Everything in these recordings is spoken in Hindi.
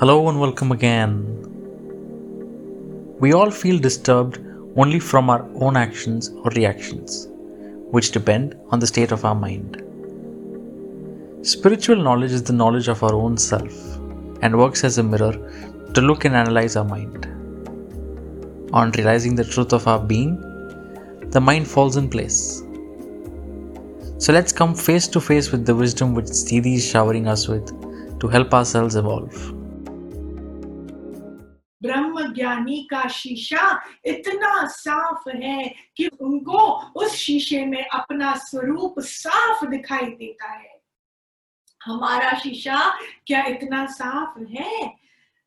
Hello and welcome again. We all feel disturbed only from our own actions or reactions, which depend on the state of our mind. Spiritual knowledge is the knowledge of our own self and works as a mirror to look and analyze our mind. On realizing the truth of our being, the mind falls in place. So let's come face to face with the wisdom which Siddhi is showering us with to help ourselves evolve. ब्रह्म ज्ञानी का शीशा इतना साफ़ है कि उनको उस शीशे में अपना स्वरूप साफ़ दिखाई देता है। हमारा शीशा क्या इतना साफ़ है?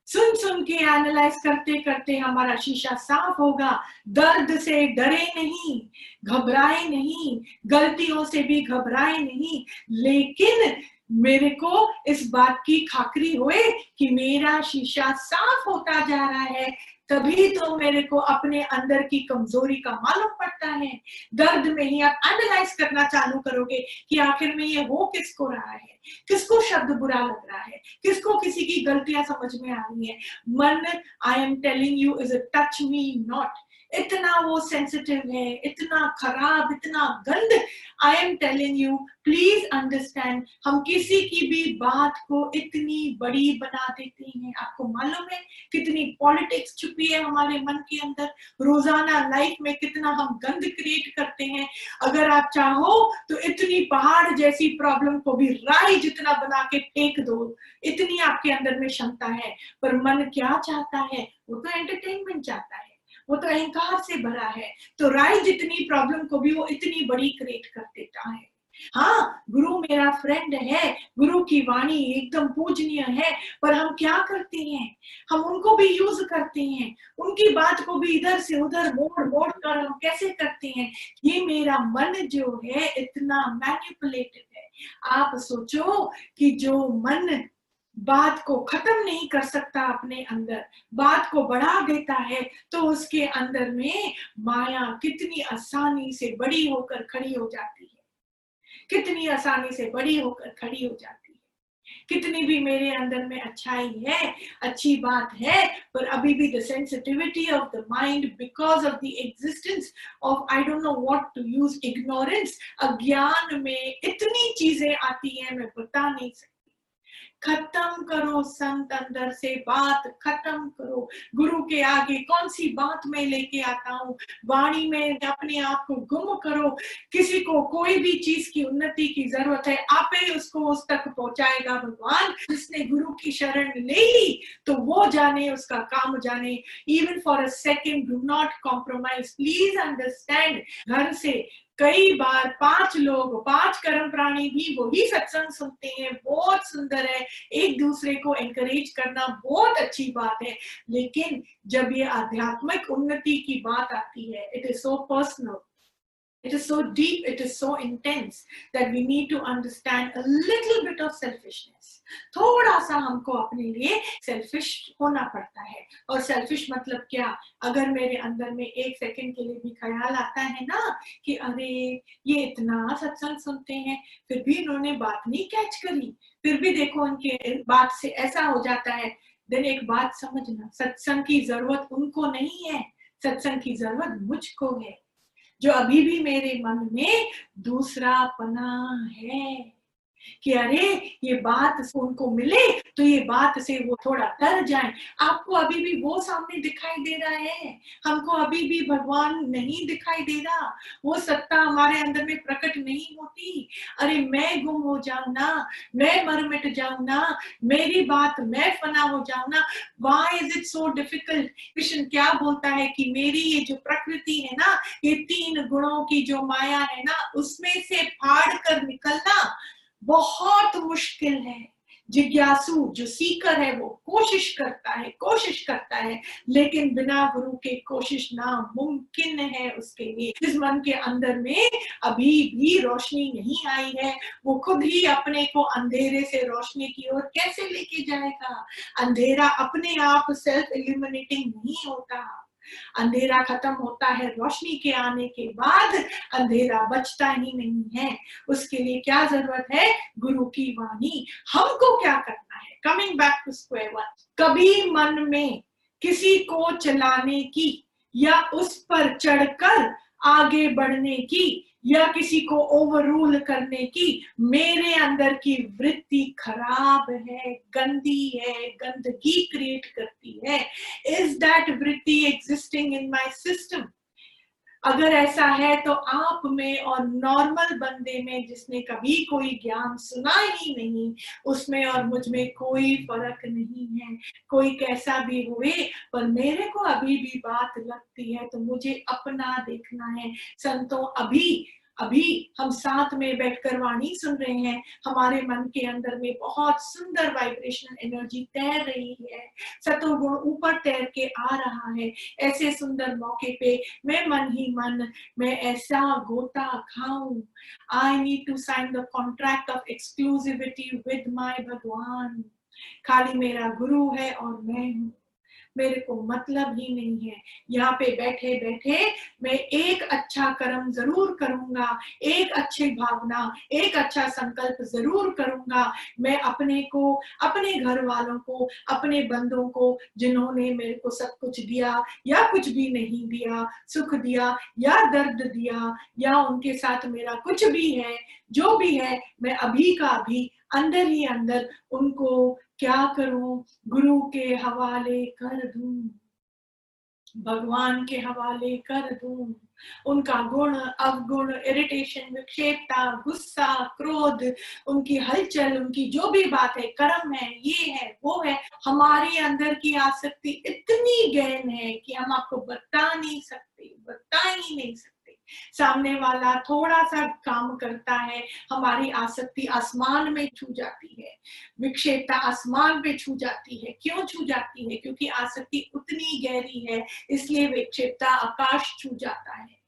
सुन सुन के एनालाइज करते करते हमारा शीशा साफ़ होगा। दर्द से डरे नहीं, घबराए नहीं, गलतियों से भी घबराए नहीं, लेकिन मेरे को इस बात की खाकरी हुए कि मेरा शीशा साफ़ होता जा रहा है, तभी तो मेरे को अपने अंदर की कमज़ोरी का मालूम पड़ता है। दर्द में ही आप एनालाइज करना चालू करोगे कि आखिर में ये हो किसको रहा है? किसको शब्द बुरा लग रहा है? किसको किसी की गलतियाँ समझ में आ रही है? मन I am telling you is a touch me not इतना वो सेंसिटिव है, इतना खराब, इतना गंद। I am telling you please understand हम किसी की भी बात को इतनी बड़ी बना देते हैं। आपको मालूम है कितनी पॉलिटिक्स छुपी है हमारे मन के अंदर? रोज़ाना लाइफ में कितना हम गंद क्रिएट करते हैं। अगर आप चाहो तो इतनी पहाड़ जैसी प्रॉब्लम को भी राई जितना बना के फेंक दो। इतनी आपके अंदर में क्षमता है। पर मन क्या चाहता है? वो तो एंटरटेनमेंट चाहता है। वो तो अहंकार से भरा है। तो राय जितनी प्रॉब्लम को भी वो इतनी बड़ी क्रिएट कर देता है। हाँ गुरु मेरा फ्रेंड है, गुरु की वाणी एकदम पूजनीय है, पर हम क्या करते हैं? हम उनको भी यूज़ करते हैं। उनकी बात को भी इधर से उधर मोड़ मोड़ कर हम कैसे करते हैं? ये मेरा मन जो है, इतना मैनिपुलेटिव है। आप सोचो कि जो मन बात को खत्म नहीं कर सकता अपने अंदर। बात को बढ़ा देता है तो उसके अंदर में माया कितनी आसानी से बड़ी होकर खड़ी हो जाती है। कितनी आसानी से बड़ी होकर खड़ी हो जाती है। कितनी भी मेरे अंदर में अच्छाई है, अच्छी बात है, पर अभी भी the sensitivity of the mind because of the existence of I don't know what to use ignorance अज्ञान में इतनी चीज़ें आती हैं, मैं बता नहीं सकती। खत्म करो संत अंदर से बात, खत्म करो। गुरु के आगे कौन सी बात मैं लेके आता हूँ? वाणी में अपने आप को गुम करो। किसी को कोई भी चीज़ की उन्नति की ज़रूरत है, आप ही उसको उस तक पहुंचाएगा भगवान। जिसने गुरु की शरण ले ली तो वो जाने, उसका काम जाने। Even for a second do not compromise please understand घर से कई बार पाँच लोग, पाँच कर्म प्राणी भी वही सत्संग सुनते हैं, बहुत सुंदर है। एक दूसरे को एनकरेज करना बहुत अच्छी बात है। लेकिन जब ये आध्यात्मिक उन्नति की बात आती है it is so personal It is so deep, it is so intense that we need to understand a little bit of selfishness. थोड़ा सा हमको अपने लिए सेल्फिश होना पड़ता है। और सेल्फिश मतलब क्या? अगर मेरे अंदर में एक सेकंड के लिए भी ख्याल आता है ना कि अरे ये इतना सत्संग सुनते हैं फिर भी इन्होंने बात नहीं कैच करी। फिर भी देखो उनके बात से ऐसा हो जाता है। देन एक बात समझना सत्संग की ज़रूरत उनको नहीं है। सत्संग की ज़रूरत मुझको है। जो अभी भी मेरे मन में दूसरा पना है। कि अरे, ये बात उनको मिले तो ये बात से वो थोड़ा डर जाए। आपको अभी भी वो सामने दिखाई दे रहा है? हमको अभी भी भगवान नहीं दिखाई दे रहा। वो सत्ता हमारे अंदर में प्रकट नहीं होती। अरे, मैं गुम हो जाऊँ ना? मैं मर मिट जाऊँ ना? मेरी बात मैं फना हो जाऊँ ना? Why is it so difficult Krishna क्या बोलता है कि मेरी ये जो प्रकृति है ना, ये तीन गुणों की जो माया है ना, उसमें से फाड़ कर निकलना बहुत मुश्किल है। जिज्ञासु, जो सीकर है, वो कोशिश करता है, कोशिश करता है, लेकिन बिना गुरु के कोशिश नामुमकिन है उसके लिए। जिस मन के अंदर में अभी भी रोशनी नहीं आई है, वो खुद ही अपने को अंधेरे से रोशनी की ओर कैसे लेके जाएगा? अंधेरा अपने आप सेल्फ इल्यूमिनेटिंग नहीं होता। अंधेरा खत्म होता है रोशनी के आने के बाद, अंधेरा बचता ही नहीं है। उसके लिए क्या ज़रूरत है? गुरु की वाणी। हमको क्या करना है? Coming back to square one कभी मन में किसी को चलाने की या उस पर चढ़कर आगे बढ़ने की या किसी को ओवर रूल करने की, मेरे अंदर की वृत्ति खराब है, गंदी है, गंदगी क्रिएट करती है। इज़ दैट वृत्ति एग्जिस्टिंग इन माई सिस्टम अगर ऐसा है तो आप में और नॉर्मल बंदे में जिसने कभी कोई ज्ञान सुना ही नहीं, उसमें और मुझमें कोई फ़र्क नहीं है। कोई कैसा भी हुए, पर मेरे को अभी भी बात लगती है तो मुझे अपना देखना है। संतों, अभी अभी हम साथ में बैठकर वाणी सुन रहे हैं। हमारे मन के अंदर में बहुत सुंदर वाइब्रेशनल एनर्जी तैर रही है। सतोगुण ऊपर तैर के आ रहा है। ऐसे सुंदर मौके पे मैं मन ही मन, मैं ऐसा गोता खाऊं। I need to sign the contract of exclusivity with my भगवान खाली मेरा गुरु है और मैं हूँ। मेरे को मतलब ही नहीं है। यहाँ पे बैठे बैठे मैं एक अच्छा कर्म ज़रूर करूँगा, एक अच्छी भावना, एक अच्छा संकल्प ज़रूर करूँगा। मैं अपने को, अपने घर वालों को, अपने बंदों को, जिन्होंने मेरे को सब कुछ दिया या कुछ भी नहीं दिया, सुख दिया या दर्द दिया या उनके साथ मेरा कुछ भी है, जो भी है, मैं अभी का अभी अंदर ही अंदर उनको क्या करूँ? गुरु के हवाले कर दूँ? भगवान के हवाले कर दूँ? उनका गुण, अवगुण इरिटेशन विक्षेपता, गुस्सा, क्रोध, उनकी हलचल, उनकी जो भी बात है कर्म है, ये है, वो है, हमारे अंदर की आसक्ति इतनी गहन है कि हम आपको बता नहीं सकते, बता ही नहीं सकते। सामने वाला थोड़ा सा काम करता है, हमारी आसक्ति आसमान में छू जाती है। विक्षेपता आसमान पे छू जाती है। क्यों छू जाती है? क्योंकि आसक्ति उतनी गहरी है, इसलिए विक्षेपता आकाश छू जाता है।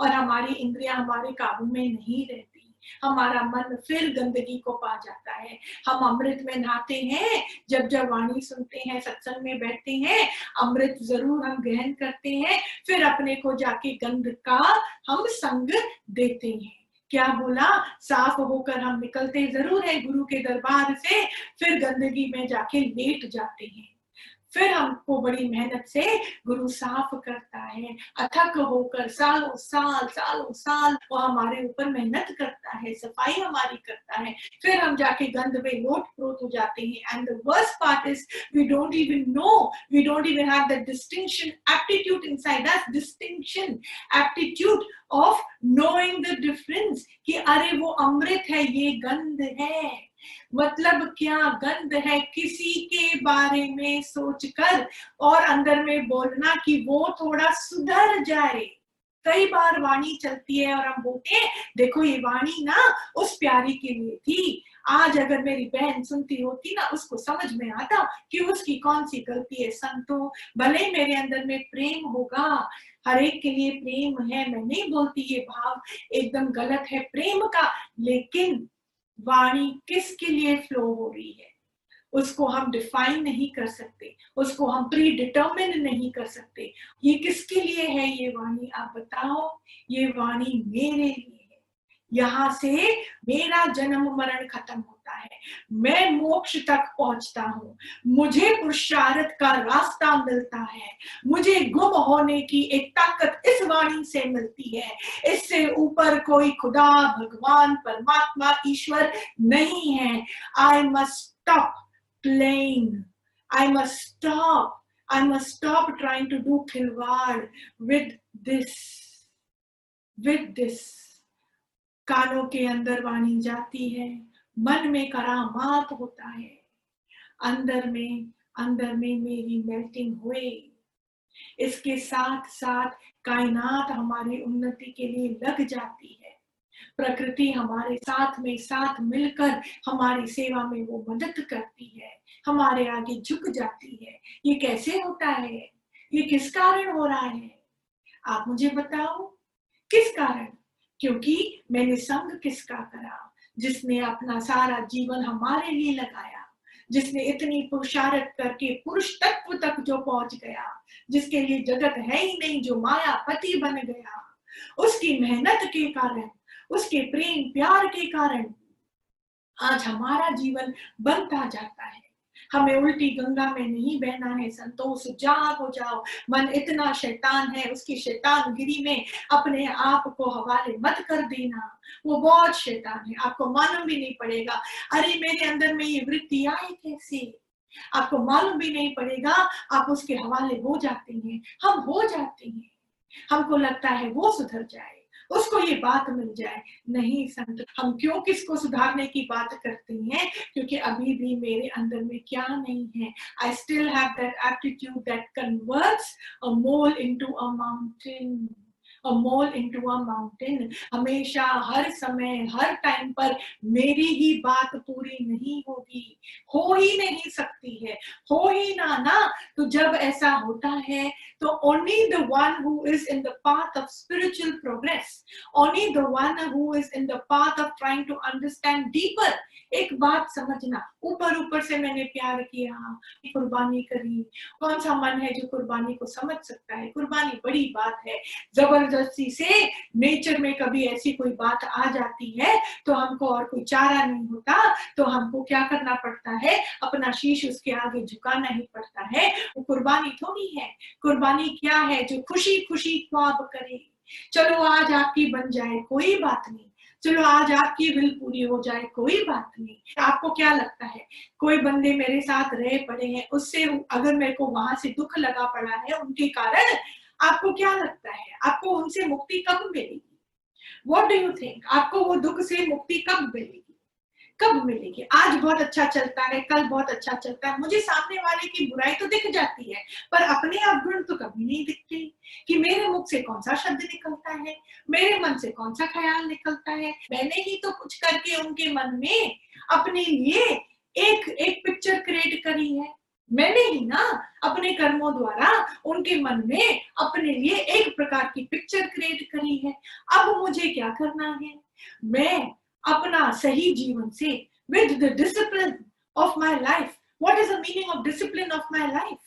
और हमारी इंद्रिया हमारे काबू में नहीं रहती। हमारा मन फिर गंदगी को पा जाता है। हम अमृत में नहाते हैं, जब जब वाणी सुनते हैं, सत्संग में बैठते हैं, अमृत ज़रूर हम ग्रहण करते हैं, फिर अपने को जाके गंध का हम संग देते हैं। क्या बोला? साफ़ होकर हम निकलते ज़रूर है गुरु के दरबार से, फिर गंदगी में जाके लेट जाते हैं। फिर हमको बड़ी मेहनत से गुरु साफ़ करता है, अथक होकर सालों, साल सालों, साल वो हमारे ऊपर मेहनत करता है, सफ़ाई हमारी करता है। फिर हम जाके गंद में लोट प्रोत हो जाते हैं। And the worst part is we don't even know we don't even have that distinction aptitude inside us distinction aptitude of knowing the difference कि अरे वो अमृत है, ये गंध है। मतलब क्या गंध है किसी के बारे में सोचकर और अंदर में बोलना कि वो थोड़ा सुधर जाए। कई बार वाणी चलती है और हम बोलते देखो, ये वाणी ना उस प्यारी के लिए थी। आज अगर मेरी बहन सुनती होती ना, उसको समझ में आता कि उसकी कौन सी गलती है। संतो, भले मेरे अंदर में प्रेम होगा, हर एक के लिए प्रेम है। मैं नहीं बोलती ये भाव एकदम गलत है प्रेम का, लेकिन वाणी किसके लिए फ्लो हो रही है? उसको हम डिफाइन नहीं कर सकते, उसको हम प्री डिटर्मिन नहीं कर सकते। ये किसके लिए है? ये वाणी आप बताओ, ये वाणी मेरे लिए है। यहाँ से मेरा जन्म मरण खत्म होता है। मैं मोक्ष तक पहुँचता हूँ। मुझे पुरुषार्थ का रास्ता मिलता है। मुझे गुम होने की एक ताकत इस वाणी से मिलती है। इससे ऊपर कोई खुदा भगवान परमात्मा ईश्वर नहीं है। I must stop playing I must stop I must stop trying to do khilwad with this, with this. कानों के अंदर वाणी जाती है। मन में करामात होता है। अंदर में अंदर में मेरी मेल्टिंग हुए। इसके साथ साथ कायनात हमारी उन्नति के लिए लग जाती है। प्रकृति हमारे साथ में साथ मिलकर हमारी सेवा में वो मदद करती है। हमारे आगे झुक जाती है। ये कैसे होता है? ये किस कारण हो रहा है? आप मुझे बताओ। किस कारण? क्योंकि मैंने संग किसका करा? जिसने अपना सारा जीवन हमारे लिए लगाया, जिसने इतनी पुरुषारत करके पुरुष तत्व तक जो पहुँच गया, जिसके लिए जगत है ही नहीं जो माया पति बन गया। उसकी मेहनत के कारण, उसके प्रेम प्यार के कारण आज हमारा जीवन बनता जाता है। हमें उल्टी गंगा में नहीं बहना है संतोष, जाग हो जाओ। मन इतना शैतान है, उसकी शैतान गिरी में अपने आप को हवाले मत कर देना। वो बहुत शैतान है, आपको मालूम भी नहीं पड़ेगा। अरे, मेरे अंदर में ये वृत्ति आई कैसे? आपको मालूम भी नहीं पड़ेगा, आप उसके हवाले हो जाते हैं, हम हो जाते हैं। हमको लगता है वो सुधर जाए। उसको ये बात मिल जाए। नहीं संत, हम क्यों किसको सुधारने की बात करते हैं? क्योंकि अभी भी मेरे अंदर में क्या नहीं है। I still have that aptitude that converts a mole into a mountain a mole into a mountain हमेशा हर समय हर टाइम पर मेरी ही बात पूरी नहीं होगी हो ही नहीं सकती है हो ही ना ना तो जब ऐसा होता है तो only the one who is in the path of spiritual progress only the one who is in the path of trying to understand deeper एक बात समझना ऊपर ऊपर से मैंने प्यार किया कुर्बानी करी कौन सा मन है जो कुर्बानी को समझ सकता है कुर्बानी बड़ी बात है ज़बरदस्ती से नेचर में कभी ऐसी कोई बात आ जाती है तो हमको और कोई चारा नहीं होता तो हमको क्या करना पड़ता है? अपना शीश उसके आगे झुकाना ही पड़ता है। वो कुर्बानी थोड़ी है। कुर्बानी क्या है? जो खुशी खुशी ख्वाब करे। चलो आज आपकी बन जाए कोई बात नहीं। चलो आज आपकी विल पूरी हो जाए कोई बात नहीं। आपको क्या लगता है? कोई बंदे मेरे साथ रहे पड़े हैं, उससे अगर मेरे को वहाँ से दुख लगा पड़ा है, उनके कारण आपको क्या लगता है? आपको उनसे मुक्ति कब मिलेगी? वॉट डू यू थिंक आपको वो दुख से मुक्ति कब मिलेगी? कब मिलेगी? आज बहुत अच्छा चलता है, कल बहुत अच्छा चलता है। मुझे सामने वाले की बुराई तो दिख जाती है, पर अपने अवगुण तो कभी नहीं दिखते। कि मेरे मुख से कौन सा शब्द निकलता है? मेरे मन से कौन सा ख्याल निकलता है? मैंने ही तो कुछ करके उनके मन में अपने लिए एक एक पिक्चर क्रिएट करी है। मैंने ही ना अपने कर्मों द्वारा उनके मन में अपने लिए एक प्रकार की पिक्चर क्रिएट करी है। अब मुझे क्या करना है? मैं अपना सही जीवन से with the discipline of my life what is the meaning of discipline of my life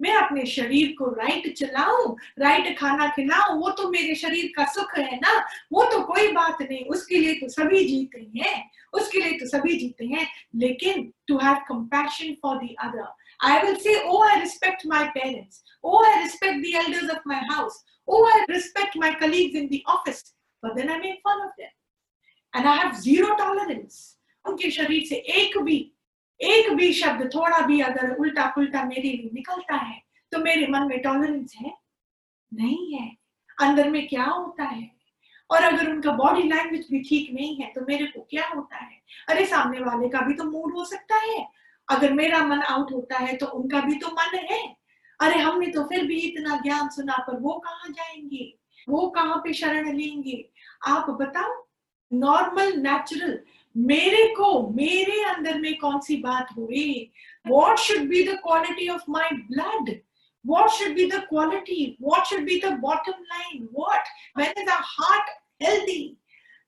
मैं अपने शरीर को राइट चलाऊं राइट खाना खिलाऊं, वो तो मेरे शरीर का सुख है ना? वो तो कोई बात नहीं, उसके लिए तो सभी जीते हैं, उसके लिए तो सभी जीते हैं, लेकिन to have compassion for the other I will say, Oh, I respect my parents. Oh, I respect the elders of my house. Oh, I respect my colleagues in the office. But then I make fun of them. And I have zero tolerance उनके शरीर से एक भी एक भी शब्द थोड़ा भी अगर उल्टा पुल्टा मेरे लिए निकलता है तो मन में टॉलरेंस है नहीं है अंदर में क्या होता है और अगर उनका बॉडी लैंग्वेज भी ठीक नहीं है तो मेरे को क्या होता है अरे सामने वाले का भी तो मूड हो सकता है अगर मेरा मन आउट होता है तो उनका भी तो मन है। अरे हमने तो फिर भी इतना ज्ञान सुना, पर वो कहाँ जाएँगे? वो कहाँ पे शरण लेंगे? आप बताओ नॉर्मल नेचुरल मेरे को, मेरे अंदर में कौन सी बात हुई? What should be the quality of my blood what should be the quality what should be the bottom line what when is heart healthy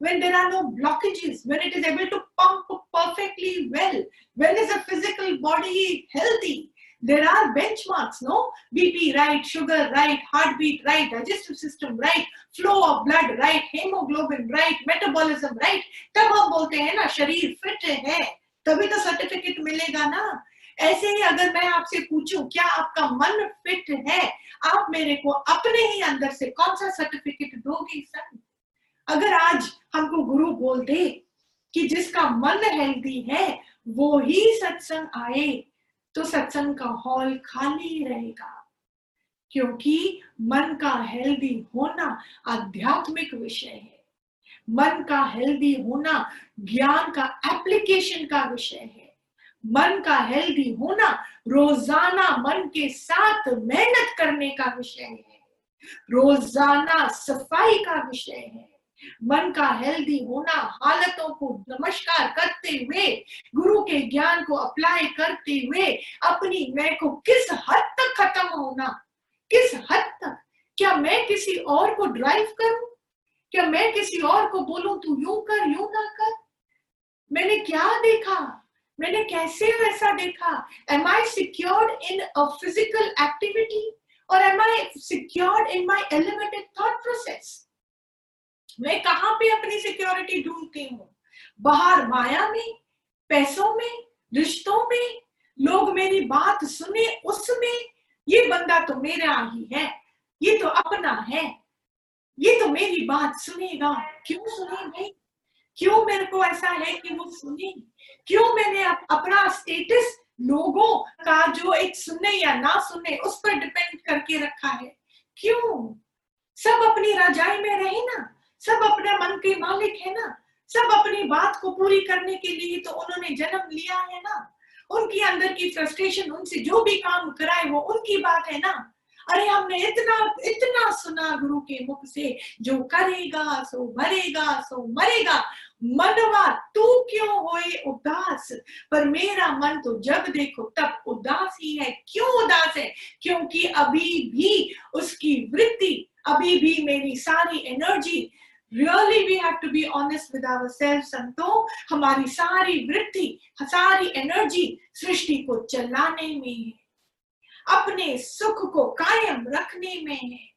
when there are no blockages when it is able to pump perfectly well when is a physical body healthy there are benchmarks, no? BP right, sugar right, heartbeat right, digestive system right, flow of blood right, hemoglobin right, metabolism right. तब हम बोलते हैं ना शरीर फिट है तभी तो सर्टिफिकेट मिलेगा ना ऐसे ही अगर मैं आपसे पूछूँ क्या आपका मन फिट है आप मेरे को अपने ही अंदर से कौन सा सर्टिफिकेट दोगे सर अगर आज हमको गुरु बोल दे कि जिसका मन हेल्दी है वो ही सत्संग आए तो सत्संग का हॉल खाली रहेगा। क्योंकि मन का हेल्दी होना आध्यात्मिक विषय है। मन का हेल्दी होना ज्ञान का एप्लीकेशन का विषय है। मन का हेल्दी होना रोज़ाना मन के साथ मेहनत करने का विषय है। रोज़ाना सफ़ाई का विषय है। मन का हेल्दी होना, हालतों को नमस्कार करते हुए, गुरु के ज्ञान को अप्लाई करते हुए, अपनी मैं को किस हद तक खत्म होना? किस हद तक? क्या मैं किसी और को ड्राइव करूँ? क्या मैं किसी और को बोलूँ, तू यूँ कर, यूँ ना कर मैंने क्या देखा? मैंने कैसे वैसा देखा? Am I secured in a physical activity और am I secured in my elemented thought process मैं कहाँ पे अपनी सिक्योरिटी ढूंढती हूँ? बाहर माया में, पैसों में, रिश्तों में, लोग मेरी बात सुने, उसमें। ये बंदा तो मेरा ही है, ये तो अपना है। ये तो मेरी बात सुनेगा। क्यों सुने भाई? क्यों मेरे को ऐसा है कि वो सुने? क्यों मैंने अपना स्टेटस लोगों का जो एक सुने या ना सुने, उस पर डिपेंड करके रखा है? क्यों? सब अपनी रजाई में रहे ना। सब अपने मन के मालिक है ना। सब अपनी बात को पूरी करने के लिए तो उन्होंने जन्म लिया है ना। उनकी अंदर की फ्रस्ट्रेशन उनसे जो भी काम कराए वो उनकी बात है ना। अरे हमने इतना इतना सुना गुरु के मुख से, जो करेगा, सो भरेगा सो मरेगा। मनवा, तू क्यों होए उदास? पर मेरा मन तो जब देखो तब उदास ही है। क्यों उदास है? क्योंकि अभी भी उसकी वृत्ति, अभी भी मेरी सारी energy really we have to be honest with our self संतो हमारी सारी वृत्ति, सारी एनर्जी सृष्टि को चलाने में है अपने सुख को कायम रखने में है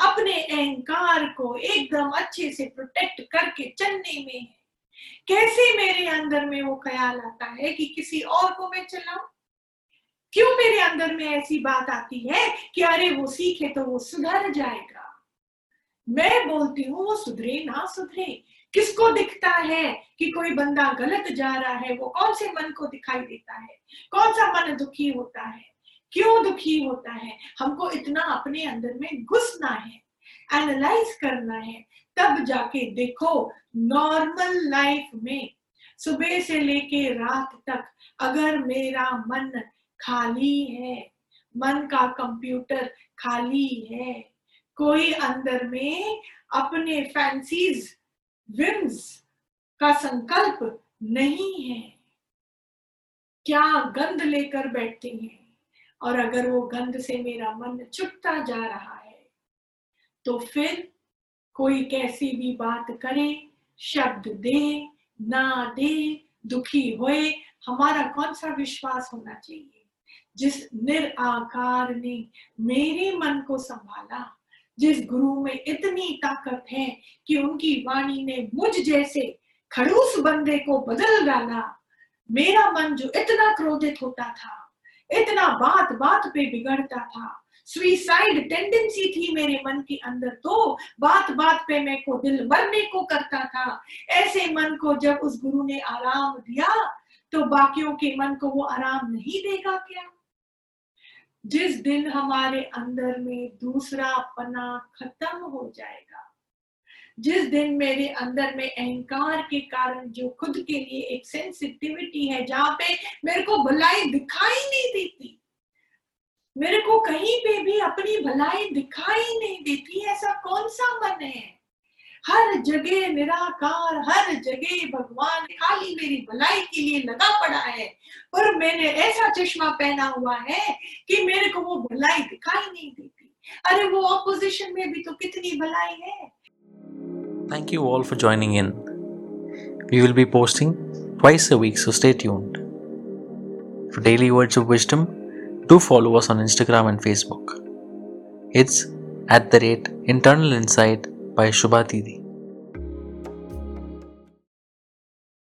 अपने अहंकार को एकदम अच्छे से प्रोटेक्ट करके चलने में। है कैसे मेरे अंदर में वो ख्याल आता है कि किसी और को मैं चलाऊं? क्यों मेरे अंदर में ऐसी बात आती है कि अरे वो सीखे तो वो सुधर जाएगा? मैं बोलती हूँ, वो सुधरे ना सुधरे। किसको दिखता है कि कोई बंदा गलत जा रहा है? वो कौन से मन को दिखाई देता है? कौन सा मन दुखी होता है? क्यों दुखी होता है? हमको इतना अपने अंदर में घुसना है एनालाइज करना है, तब जाके देखो नॉर्मल लाइफ में सुबह से लेके रात तक अगर मेरा मन खाली है, मन का कंप्यूटर खाली है कोई अंदर में अपने फैंसीज विम्स का संकल्प नहीं है। क्या गंध लेकर बैठते हैं? और अगर वो गंध से मेरा मन चुपता जा रहा है तो फिर कोई कैसी भी बात करे, शब्द दे, ना दे, दुखी होए, हमारा कौन सा विश्वास होना चाहिए? जिस निराकार ने मेरे मन को संभाला जिस गुरु में इतनी ताकत है कि उनकी वाणी ने मुझ जैसे खड़ूस बंदे को बदल डाला। मेरा मन जो इतना क्रोधित होता था, इतना बात बात पे बिगड़ता था सुइसाइड टेंडेंसी थी मेरे मन के अंदर तो बात बात पे मेरे को दिल मरने को करता था। ऐसे मन को जब उस गुरु ने आराम दिया तो बाकियों के मन को वो आराम नहीं देगा क्या? जिस दिन हमारे अंदर में दूसरा पना खत्म हो जाएगा, जिस दिन मेरे अंदर में अहंकार के कारण जो खुद के लिए एक सेंसिटिविटी है, जहाँ पे मेरे को भलाई दिखाई नहीं देती, मेरे को कहीं पे भी अपनी भलाई दिखाई नहीं देती, ऐसा कौन सा मन है? हर जगह निराकार हर जगह भगवान खाली मेरी भलाई के लिए लगा पड़ा है पर मैंने ऐसा चश्मा पहना हुआ है कि मेरे को वो भलाई दिखाई नहीं देती अरे वो ऑपोजिशन में भी तो कितनी भलाई है Thank you all for joining in. We will be posting twice a week, so stay tuned. For daily words of wisdom, do follow us on Instagram and Facebook. It's at the rate Internal Insight by Shubha Didi.